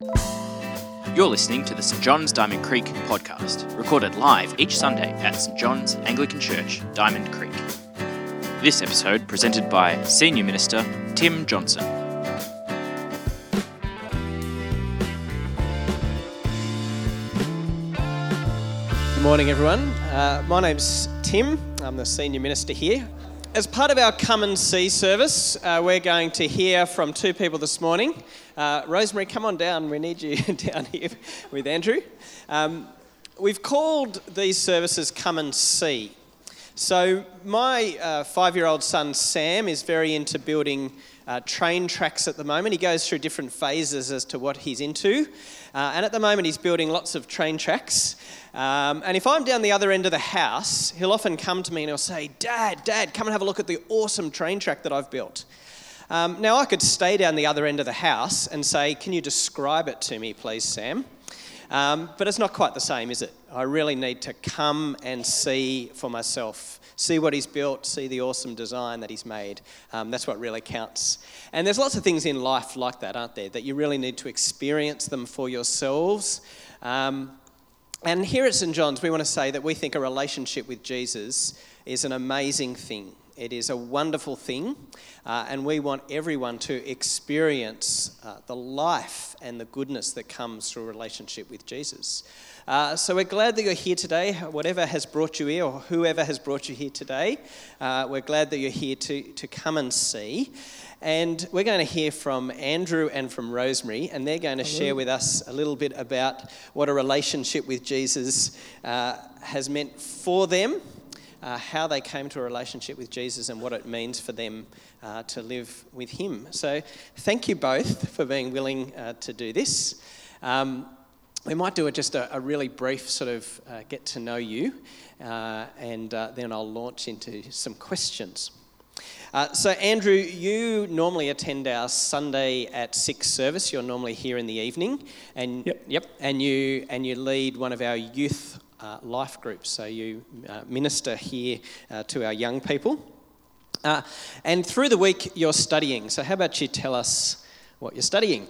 You're listening to the St John's Diamond Creek podcast, recorded live each Sunday at St John's Anglican Church, Diamond Creek. This episode presented by Senior Minister Tim Johnson. Good morning, everyone. Uh, my name's Tim. I'm the senior minister here. As part of our Come and See service, uh, we're going to hear from two people this morning. Uh, Rosemary, come on down. We need you down here with Andrew. Um, we've called these services Come and See. So, my uh, five year old son Sam is very into building uh, train tracks at the moment. He goes through different phases as to what he's into. Uh, and at the moment, he's building lots of train tracks. Um, and if I'm down the other end of the house, he'll often come to me and he'll say, Dad, Dad, come and have a look at the awesome train track that I've built. Um, now, I could stay down the other end of the house and say, Can you describe it to me, please, Sam? Um, but it's not quite the same, is it? I really need to come and see for myself, see what he's built, see the awesome design that he's made. Um, that's what really counts. And there's lots of things in life like that, aren't there? That you really need to experience them for yourselves. Um, and here at St. John's, we want to say that we think a relationship with Jesus is an amazing thing. It is a wonderful thing, uh, and we want everyone to experience uh, the life and the goodness that comes through a relationship with Jesus. Uh, so we're glad that you're here today, whatever has brought you here, or whoever has brought you here today. Uh, we're glad that you're here to, to come and see. And we're going to hear from Andrew and from Rosemary, and they're going to Hello. share with us a little bit about what a relationship with Jesus uh, has meant for them, uh, how they came to a relationship with Jesus, and what it means for them uh, to live with Him. So, thank you both for being willing uh, to do this. Um, we might do a, just a, a, really brief sort of uh, get to know you, uh, and then I'll launch into some questions. Uh, so, Andrew, you normally attend our Sunday at six service. You're normally here in the evening, and yep, yep and you and you lead one of our youth uh, life groups. So you uh, minister here uh, to our young people, uh, and through the week you're studying. So, how about you tell us what you're studying?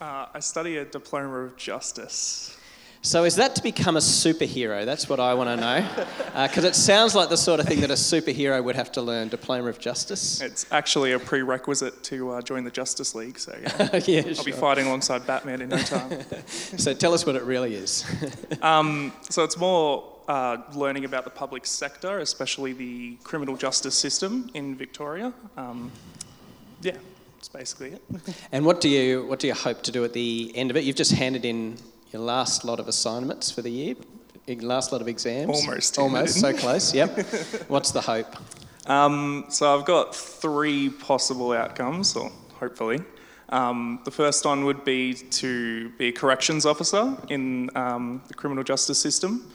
I study a diploma of justice. So, is that to become a superhero? That's what I want to know. Because uh, it sounds like the sort of thing that a superhero would have to learn Diploma of Justice. It's actually a prerequisite to uh, join the Justice League. So, yeah, yeah I'll sure. be fighting alongside Batman in no time. so, tell us what it really is. um, so, it's more uh, learning about the public sector, especially the criminal justice system in Victoria. Um, yeah, that's basically it. and what do you what do you hope to do at the end of it? You've just handed in your last lot of assignments for the year, last lot of exams. Almost. Almost, so close, yep. What's the hope? Um, so I've got three possible outcomes, or hopefully. Um, the first one would be to be a corrections officer in um, the criminal justice system.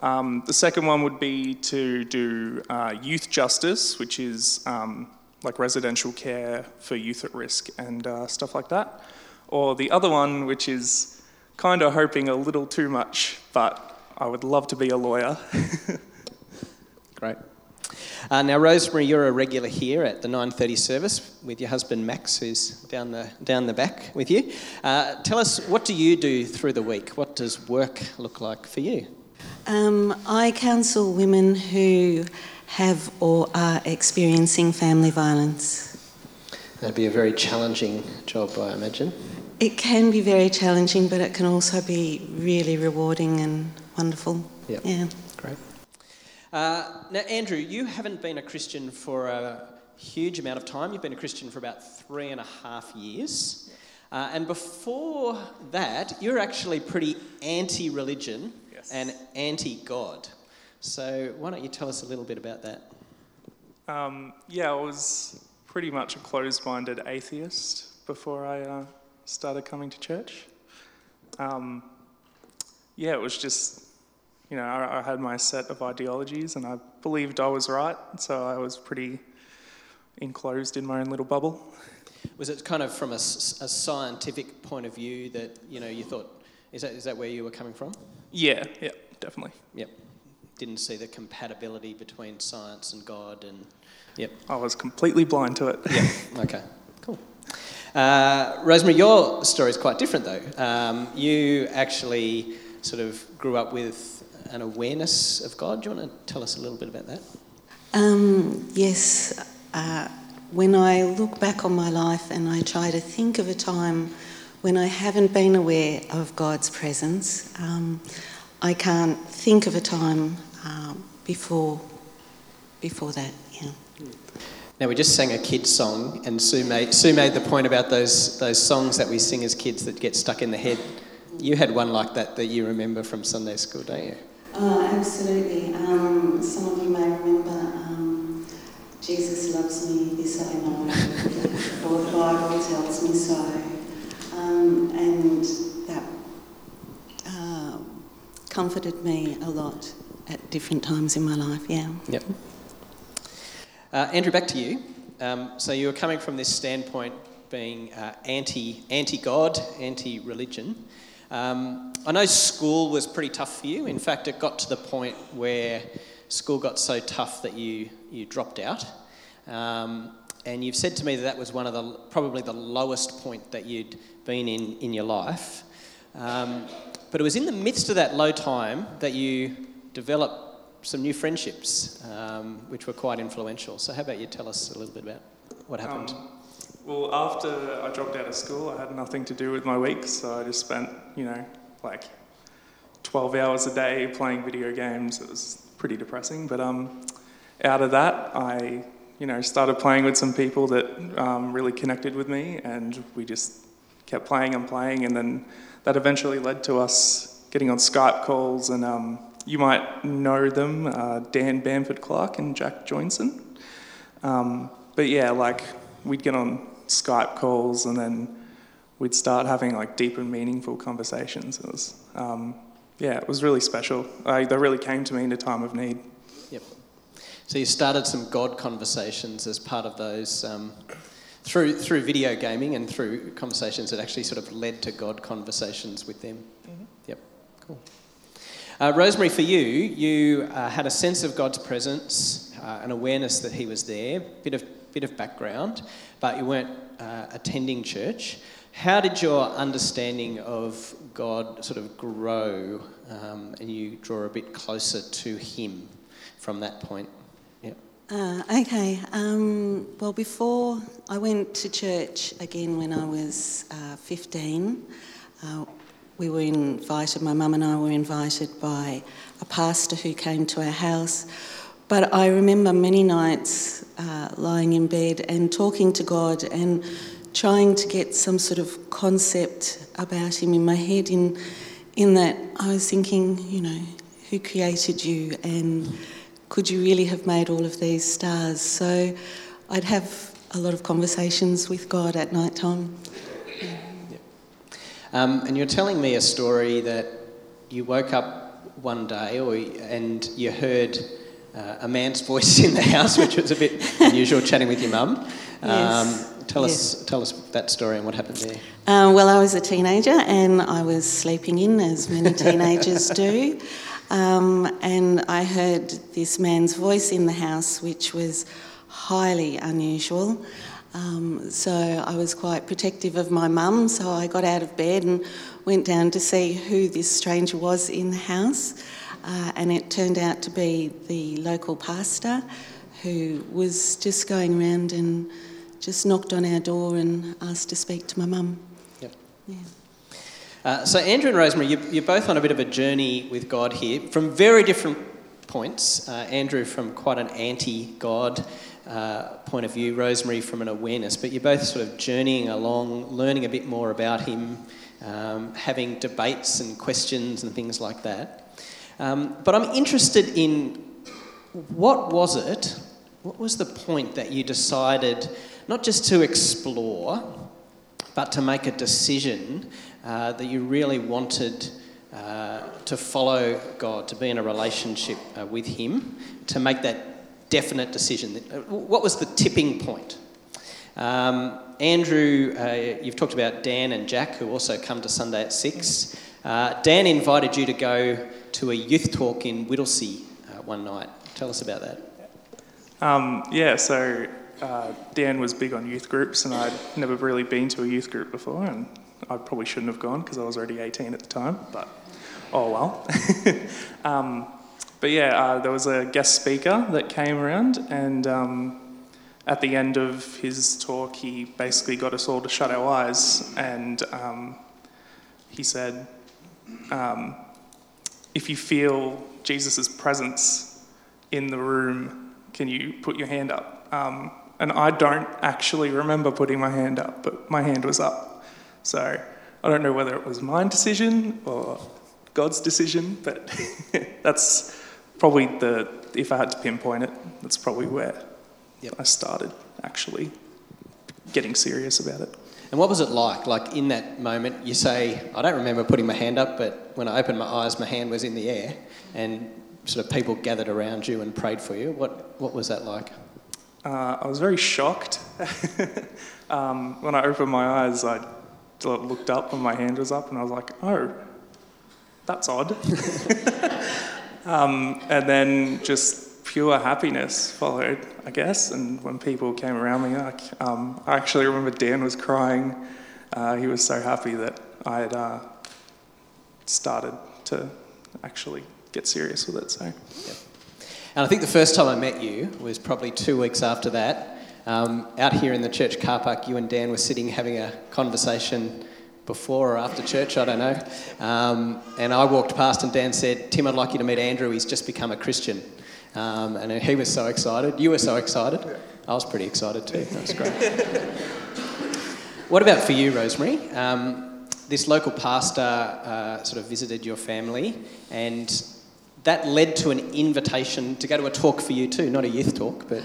Um, the second one would be to do uh, youth justice, which is um, like residential care for youth at risk and uh, stuff like that. Or the other one, which is kind of hoping a little too much, but I would love to be a lawyer. Great. Uh, now, Rosemary, you're a regular here at the 9:30 service with your husband Max, who's down the down the back with you. Uh, tell us, what do you do through the week? What does work look like for you? Um, I counsel women who have or are experiencing family violence. That'd be a very challenging job, I imagine. It can be very challenging, but it can also be really rewarding and wonderful. Yep. Yeah. Great. Uh, now, Andrew, you haven't been a Christian for a huge amount of time. You've been a Christian for about three and a half years. Uh, and before that, you're actually pretty anti religion yes. and anti God. So, why don't you tell us a little bit about that? Um, yeah, I was pretty much a closed minded atheist before I uh, started coming to church. Um, yeah, it was just, you know, I, I, had my set of ideologies and I believed I was right, so I was pretty enclosed in my own little bubble. Was it kind of from a, a scientific point of view that, you know, you thought, is that, is that where you were coming from? Yeah, yeah, definitely. Yep. Didn't see the compatibility between science and God and, yep. I was completely blind to it. yeah, okay. Uh, Rosemary, your story is quite different though. Um, you actually sort of grew up with an awareness of God. Do you want to tell us a little bit about that? Um, yes. Uh, when I look back on my life and I try to think of a time when I haven't been aware of God's presence, um, I can't think of a time um, before before that. Yeah. Now we just sang a kids song, and Sue made Sue made the point about those those songs that we sing as kids that get stuck in the head. You had one like that that you remember from Sunday school, don't you? Oh, absolutely. Um, some of you may remember um, Jesus loves me, this I know, for the Bible tells me so. Um, and that uh, comforted me a lot at different times in my life, yeah. Yep. Uh, Andrew, back to you. Um, so you were coming from this standpoint being uh, anti anti God, anti religion. Um, I know school was pretty tough for you. In fact, it got to the point where school got so tough that you you dropped out. Um, and you've said to me that that was one of the probably the lowest point that you'd been in in your life. Um, but it was in the midst of that low time that you developed some new friendships, um, which were quite influential. So, how about you tell us a little bit about what happened? Um, well, after I dropped out of school, I had nothing to do with my weeks, so I just spent, you know, like 12 hours a day playing video games. It was pretty depressing, but um, out of that, I, you know, started playing with some people that um, really connected with me, and we just kept playing and playing, and then that eventually led to us getting on Skype calls and um, you might know them, uh, Dan Bamford Clark and Jack Joinson. Um, but yeah, like we'd get on Skype calls and then we'd start having like deep and meaningful conversations. It was, um, yeah, it was really special. Uh, they really came to me in a time of need. Yep. So you started some God conversations as part of those um, through through video gaming and through conversations that actually sort of led to God conversations with them. Mm-hmm. Yep. Cool. Uh, Rosemary, for you, you uh, had a sense of God's presence, uh, an awareness that He was there, bit of bit of background, but you weren't uh, attending church. How did your understanding of God sort of grow, um, and you draw a bit closer to Him from that point? Yeah. Uh, okay. Um, well, before I went to church again when I was uh, 15 we were invited, my mum and I were invited by a pastor who came to our house. But I remember many nights uh, lying in bed and talking to God and trying to get some sort of concept about Him in my head. In, in that, I was thinking, you know, who created you and could you really have made all of these stars? So I'd have a lot of conversations with God at night time. Um, and you're telling me a story that you woke up one day or, and you heard uh, a man's voice in the house, which was a bit unusual, chatting with your mum. Um, yes. Tell yes. us, tell us that story and what happened there. Uh, well, I was a teenager and I was sleeping in, as many teenagers do. Um, and I heard this man's voice in the house, which was highly unusual. Um, so I was quite protective of my mum, so I got out of bed and went down to see who this stranger was in the house. Uh, and it turned out to be the local pastor who was just going around and just knocked on our door and asked to speak to my mum. Yep. Yeah. Uh, so, Andrew and Rosemary, you, you're both on a bit of a journey with God here from very different points. Uh, Andrew from quite an anti God uh, point of view, Rosemary from an awareness, but you're both sort of journeying along, learning a bit more about him, um, having debates and questions and things like that. Um, but I'm interested in what was it, what was the point that you decided not just to explore, but to make a decision uh, that you really wanted uh, to follow God, to be in a relationship uh, with Him, to make that definite decision. What was the tipping point? Um, Andrew, uh, you've talked about Dan and Jack, who also come to Sunday at 6. Uh, Dan invited you to go to a youth talk in Whittlesea uh, one night. Tell us about that. Um, yeah, so uh, Dan was big on youth groups, and I'd never really been to a youth group before, and I probably shouldn't have gone because I was already 18 at the time, but oh well. um, but yeah, uh, there was a guest speaker that came around, and um, at the end of his talk, he basically got us all to shut our eyes, and um, he said, um, If you feel Jesus' presence in the room, can you put your hand up? Um, and I don't actually remember putting my hand up, but my hand was up. So I don't know whether it was my decision or God's decision, but that's probably the, if I had to pinpoint it, that's probably where Yep. I started actually getting serious about it. And what was it like? Like in that moment, you say, I don't remember putting my hand up, but when I opened my eyes, my hand was in the air, and sort of people gathered around you and prayed for you. What, what was that like? Uh, I was very shocked. um, when I opened my eyes, I looked up and my hand was up, and I was like, oh, that's odd. um, and then just pure happiness followed, I guess. And when people came around me, I, um, I actually remember Dan was crying. Uh, he was so happy that I had uh, started to actually get serious with it. So. And I think the first time I met you was probably two weeks after that. Um, out here in the church car park, you and Dan were sitting having a conversation before or after church, I don't know. Um, and I walked past, and Dan said, Tim, I'd like you to meet Andrew. He's just become a Christian. Um, and he was so excited. You were so excited. I was pretty excited too. That was great. what about for you, Rosemary? Um, this local pastor uh, sort of visited your family, and that led to an invitation to go to a talk for you too, not a youth talk, but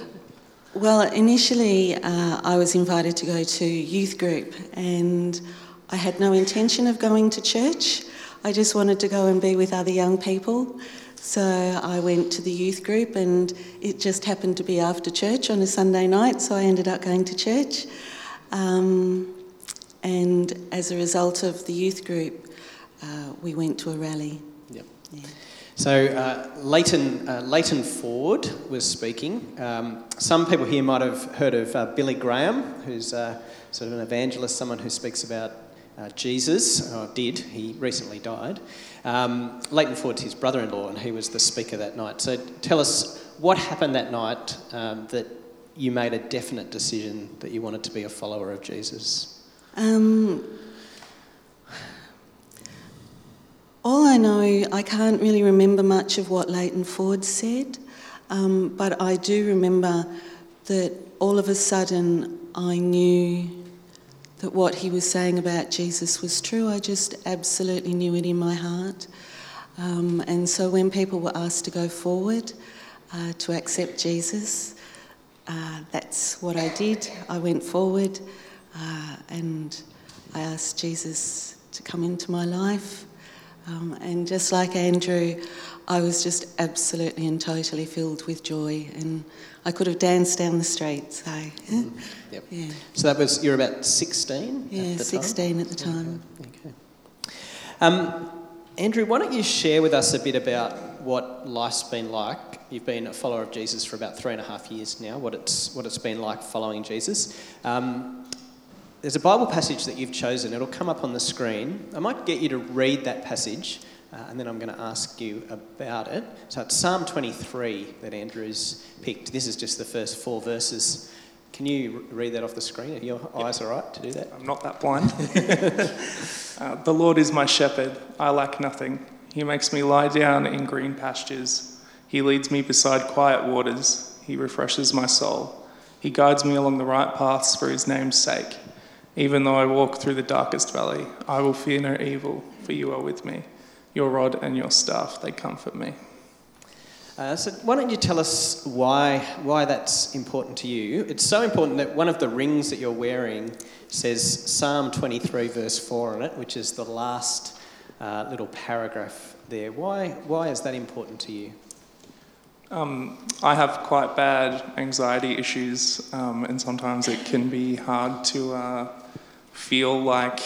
Well, initially, uh, I was invited to go to youth group, and I had no intention of going to church. I just wanted to go and be with other young people. So I went to the youth group, and it just happened to be after church on a Sunday night, so I ended up going to church. Um, and as a result of the youth group, uh, we went to a rally. Yep. Yeah. So uh, Leighton, uh, Leighton Ford was speaking. Um, some people here might have heard of uh, Billy Graham, who's uh, sort of an evangelist, someone who speaks about uh, Jesus, or did. He recently died. Um, Leighton Ford's his brother-in-law, and he was the speaker that night. So tell us what happened that night um, that you made a definite decision that you wanted to be a follower of Jesus. Um, all I know, I can't really remember much of what Leighton Ford said, um, but I do remember that all of a sudden I knew that what he was saying about Jesus was true. I just absolutely knew it in my heart. Um, and so when people were asked to go forward uh, to accept Jesus, uh, that's what I did. I went forward uh, and I asked Jesus to come into my life. Um, and just like Andrew, I was just absolutely and totally filled with joy, and I could have danced down the street. So, Yep. yeah, So that was you're about 16 yeah, at the time? 16 at the time. Okay. Um, Andrew, why don't you share with us a bit about what life's been like? You've been a follower of Jesus for about three and a half years now. What it's what it's been like following Jesus. Um, there's a Bible passage that you've chosen. It'll come up on the screen. I might get you to read that passage, uh, and then I'm going to ask you about it. So it's Psalm 23 that Andrew's picked. This is just the first four verses. Can you read that off the screen? Are your eyes all right to do that? I'm not that blind. uh, the Lord is my shepherd, I lack nothing. He makes me lie down in green pastures. He leads me beside quiet waters. He refreshes my soul. He guides me along the right paths for his name's sake. Even though I walk through the darkest valley, I will fear no evil, for you are with me. Your rod and your staff, they comfort me. Uh, so why don't you tell us why why that's important to you? It's so important that one of the rings that you're wearing says Psalm 23 verse 4 on it, which is the last uh, little paragraph there. Why why is that important to you? Um, I have quite bad anxiety issues, um, and sometimes it can be hard to uh, feel like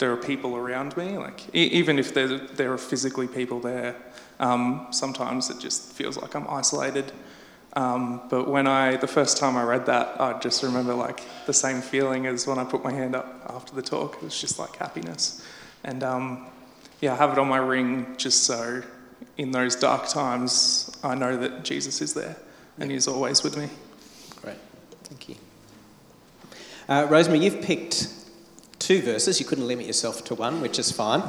there are people around me. Like e- even if there there are physically people there, um, sometimes it just feels like I'm isolated. Um, but when I, the first time I read that, I just remember like the same feeling as when I put my hand up after the talk. It was just like happiness. And um, yeah, I have it on my ring just so in those dark times, I know that Jesus is there and He's always with me. Great, thank you. Uh, Rosemary, you've picked two verses. You couldn't limit yourself to one, which is fine.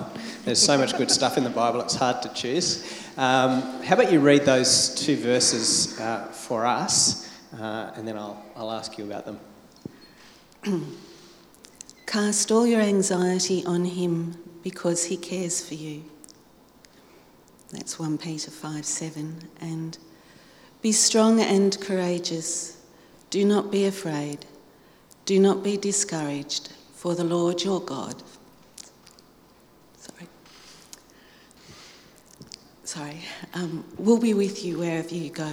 There's so much good stuff in the Bible, it's hard to choose. Um, how about you read those two verses uh, for us, uh, and then I'll, I'll ask you about them. Cast all your anxiety on him because he cares for you. That's 1 Peter 5 7. And be strong and courageous. Do not be afraid. Do not be discouraged, for the Lord your God. Sorry. Sorry. Um, will be with you wherever you go.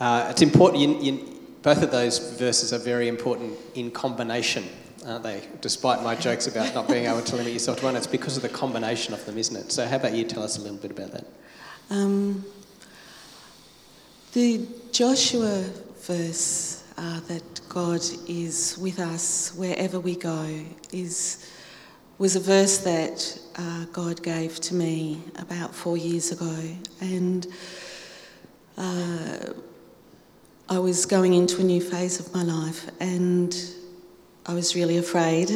Uh, it's important, you, you, both of those verses are very important in combination, aren't they? Despite my jokes about not being able to limit yourself to one, it's because of the combination of them, isn't it? So, how about you tell us a little bit about that? Um, the Joshua verse uh, that God is with us wherever we go is was a verse that uh, God gave to me about four years ago, and. Uh, I was going into a new phase of my life and I was really afraid.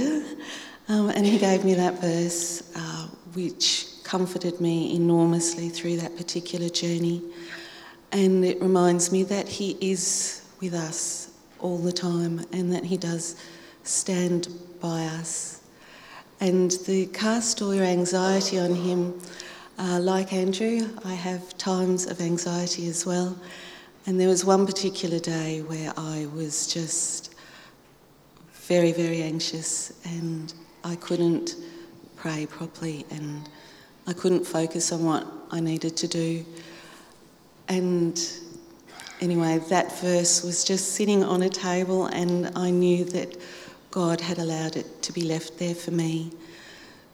Um, and he gave me that verse, uh, which comforted me enormously through that particular journey. And it reminds me that he is with us all the time and that he does stand by us. And the cast all your anxiety on him, uh, like Andrew, I have times of anxiety as well. And there was one particular day where I was just very, very anxious and I couldn't pray properly and I couldn't focus on what I needed to do. And anyway, that verse was just sitting on a table, and I knew that God had allowed it to be left there for me.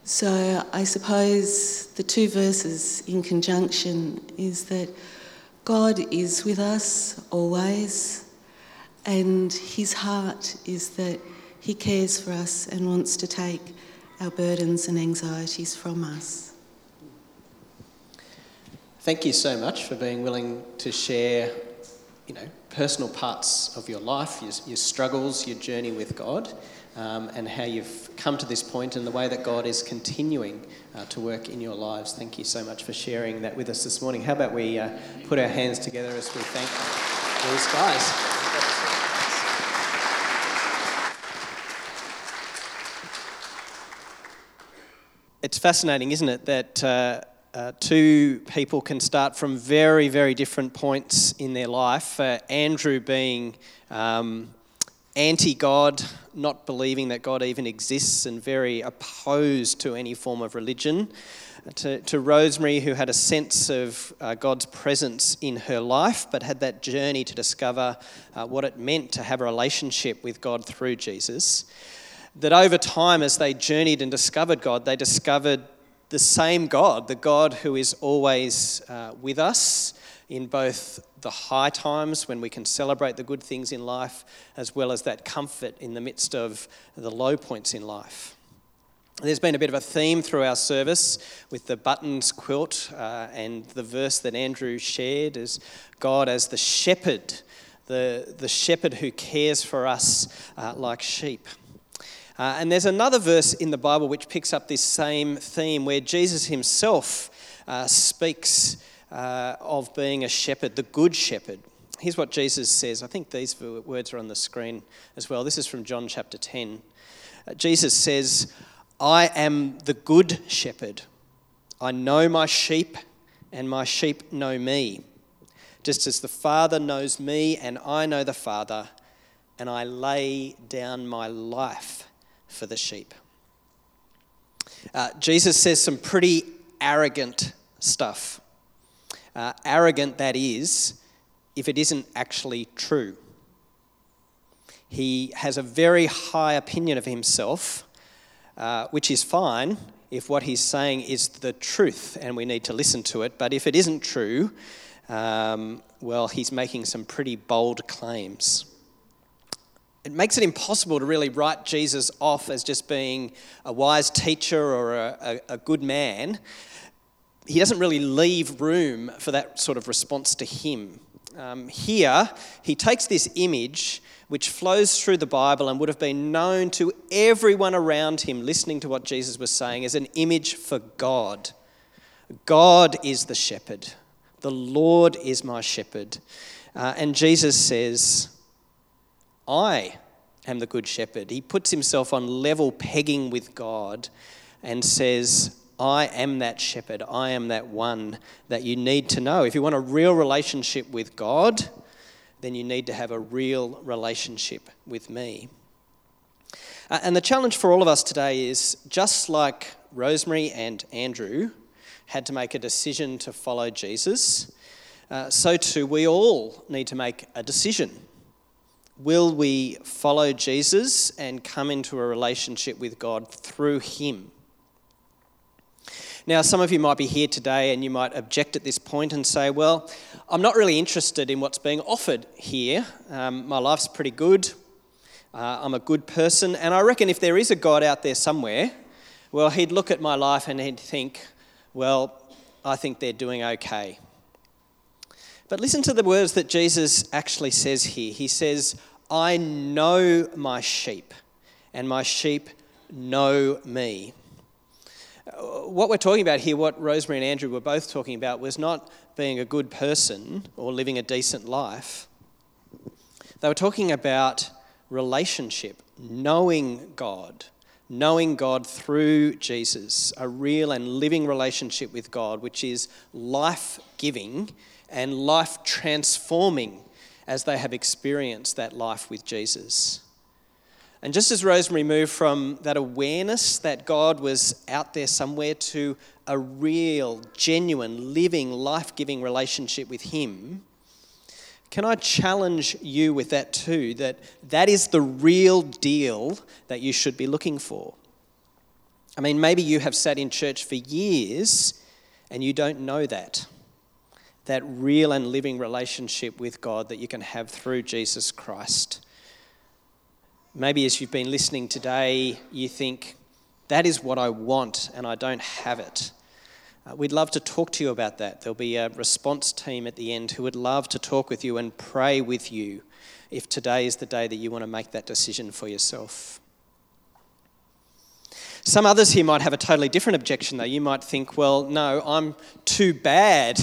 So I suppose the two verses in conjunction is that God is with us always, and His heart is that He cares for us and wants to take our burdens and anxieties from us. Thank you so much for being willing to share, you know, personal parts of your life, your, your struggles, your journey with God, um, and how you've come to this point and the way that God is continuing uh, to work in your lives. Thank you so much for sharing that with us this morning. How about we uh, put our hands together as we thank these guys? It's fascinating, isn't it, that uh, uh, two people can start from very, very different points in their life. Uh, Andrew being um, anti God, not believing that God even exists, and very opposed to any form of religion. To, to Rosemary, who had a sense of uh, God's presence in her life, but had that journey to discover uh, what it meant to have a relationship with God through Jesus. That over time, as they journeyed and discovered God, they discovered the same God, the God who is always uh, with us in both the high times when we can celebrate the good things in life, as well as that comfort in the midst of the low points in life. There's been a bit of a theme through our service with the buttons quilt uh, and the verse that Andrew shared as God as the shepherd, the, the shepherd who cares for us uh, like sheep. Uh, and there's another verse in the Bible which picks up this same theme where Jesus himself uh, speaks uh, of being a shepherd, the good shepherd. Here's what Jesus says. I think these words are on the screen as well. This is from John chapter 10. Uh, Jesus says, I am the good shepherd. I know my sheep, and my sheep know me. Just as the Father knows me, and I know the Father, and I lay down my life for the sheep. Uh, Jesus says some pretty arrogant stuff uh, arrogant that is if it isn't actually true. He has a very high opinion of himself, uh, which is fine if what he's saying is the truth and we need to listen to it. But if it isn't true, um, well, he's making some pretty bold claims. It makes it impossible to really write Jesus off as just being a wise teacher or a, a, a good man. He doesn't really leave room for that sort of response to him. Um, here, he takes this image which flows through the Bible and would have been known to everyone around him listening to what Jesus was saying as an image for God. God is the shepherd. The Lord is my shepherd. Uh, and Jesus says, I am the good shepherd. He puts himself on level pegging with God and says, I am that shepherd. I am that one that you need to know. If you want a real relationship with God, then you need to have a real relationship with me. Uh, and the challenge for all of us today is just like Rosemary and Andrew had to make a decision to follow Jesus, uh, so too we all need to make a decision. Will we follow Jesus and come into a relationship with God through Him? Now, some of you might be here today and you might object at this point and say, Well, I'm not really interested in what's being offered here. Um, my life's pretty good. Uh, I'm a good person. And I reckon if there is a God out there somewhere, well, he'd look at my life and he'd think, Well, I think they're doing okay. But listen to the words that Jesus actually says here. He says, I know my sheep, and my sheep know me what we're talking about here, what Rosemary and Andrew were both talking about, was not being a good person or living a decent life. They were talking about relationship, knowing God, knowing God through Jesus, a real and living relationship with God, which is life giving and life transforming as they have experienced that life with Jesus. And just as Rosemary moved from that awareness that God was out there somewhere to a real, genuine, living, life giving relationship with Him, can I challenge you with that too? That that is the real deal that you should be looking for. I mean, maybe you have sat in church for years and you don't know that. That real and living relationship with God that you can have through Jesus Christ. Maybe as you've been listening today, you think, that is what I want and I don't have it. Uh, we'd love to talk to you about that. There'll be a response team at the end who would love to talk with you and pray with you if today is the day that you want to make that decision for yourself. Some others here might have a totally different objection, though. You might think, well, no, I'm too bad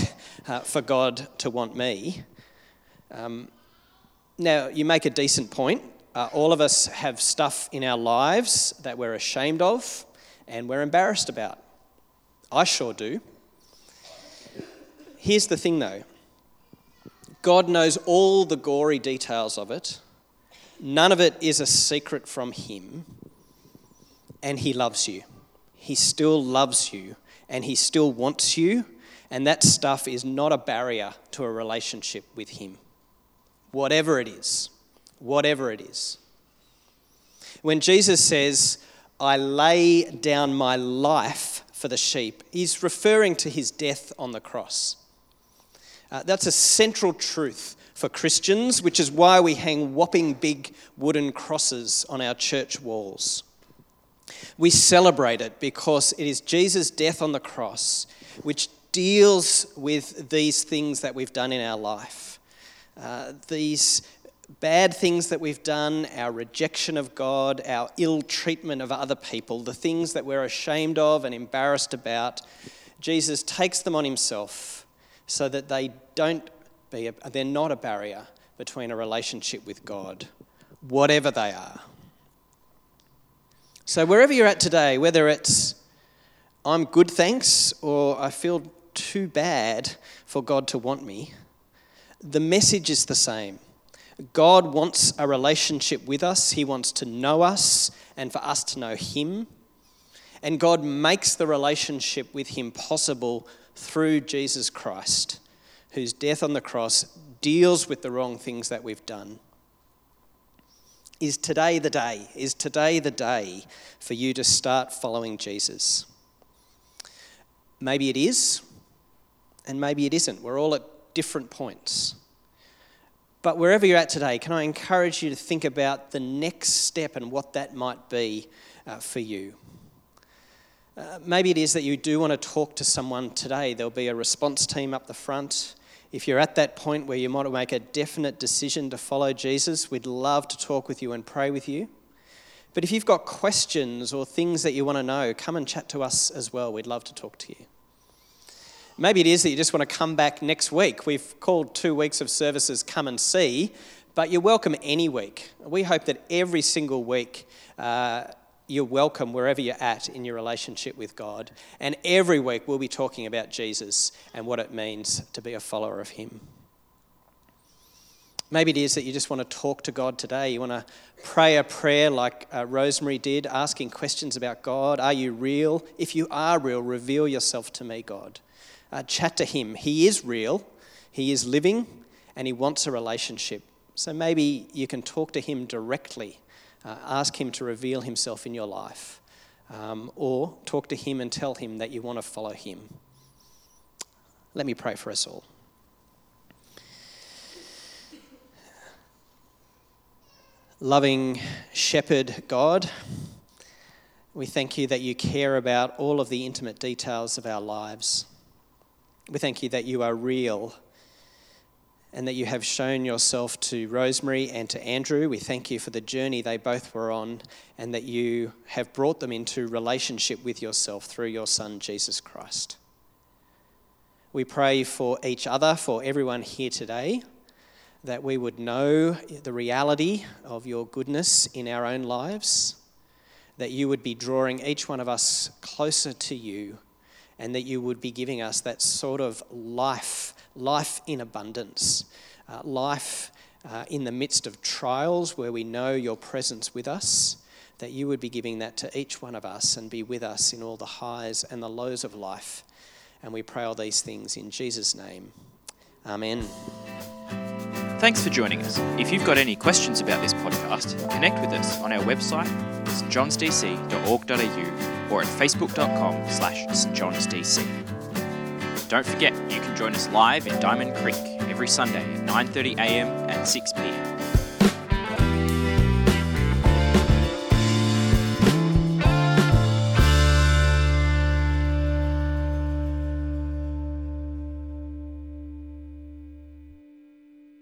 uh, for God to want me. Um, now, you make a decent point. Uh, all of us have stuff in our lives that we're ashamed of and we're embarrassed about. I sure do. Here's the thing though God knows all the gory details of it, none of it is a secret from Him, and He loves you. He still loves you, and He still wants you, and that stuff is not a barrier to a relationship with Him, whatever it is whatever it is. When Jesus says, I lay down my life for the sheep, he's referring to his death on the cross. Uh, that's a central truth for Christians, which is why we hang whopping big wooden crosses on our church walls. We celebrate it because it is Jesus' death on the cross which deals with these things that we've done in our life. Uh, these bad things that we've done, our rejection of God, our ill treatment of other people, the things that we're ashamed of and embarrassed about, Jesus takes them on himself so that they don't be a, they're not a barrier between a relationship with God, whatever they are. So wherever you're at today, whether it's I'm good thanks or I feel too bad for God to want me, the message is the same God wants a relationship with us, He wants to know us and for us to know Him. And God makes the relationship with Him possible through Jesus Christ, whose death on the cross deals with the wrong things that we've done. Is today the day? Is today the day for you to start following Jesus? Maybe it is, and maybe it isn't. We're all at different points. But wherever you're at today, can I encourage you to think about the next step and what that might be uh, for you? Uh, maybe it is that you do want to talk to someone today. There'll be a response team up the front. If you're at that point where you want to make a definite decision to follow Jesus, we'd love to talk with you and pray with you. But if you've got questions or things that you want to know, come and chat to us as well. We'd love to talk to you. Maybe it is that you just want to come back next week. We've called two weeks of services Come and See, but you're welcome any week. We hope that every single week uh, you're welcome wherever you're at in your relationship with God. And every week we'll be talking about Jesus and what it means to be a follower of Him. Maybe it is that you just want to talk to God today. You want to pray a prayer like uh, Rosemary did, asking questions about God. Are you real? If you are real, reveal yourself to me, God uh, chat to him. He is real, he is living, and he wants a relationship. So maybe you can talk to him directly, uh, ask him to reveal himself in your life, um, or talk to him and tell him that you want to follow him. Let me pray for us all. Loving shepherd God, we thank you that you care about all of the intimate details of our lives. We thank you that you are real and that you have shown yourself to Rosemary and to Andrew. We thank you for the journey they both were on and that you have brought them into relationship with yourself through your Son, Jesus Christ. We pray for each other, for everyone here today, that we would know the reality of your goodness in our own lives, that you would be drawing each one of us closer to you and that you would be giving us that sort of life, life in abundance, uh, life uh, in the midst of trials where we know your presence with us, that you would be giving that to each one of us and be with us in all the highs and the lows of life. And we pray all these things in Jesus' name. Amen. Thanks for joining us. If you've got any questions about this podcast, connect with us on our website, stjohnsdc.org.au or at facebook.com slash stjohnsdc. Don't forget, you can join us live in Diamond Creek every Sunday at 9.30am and 6pm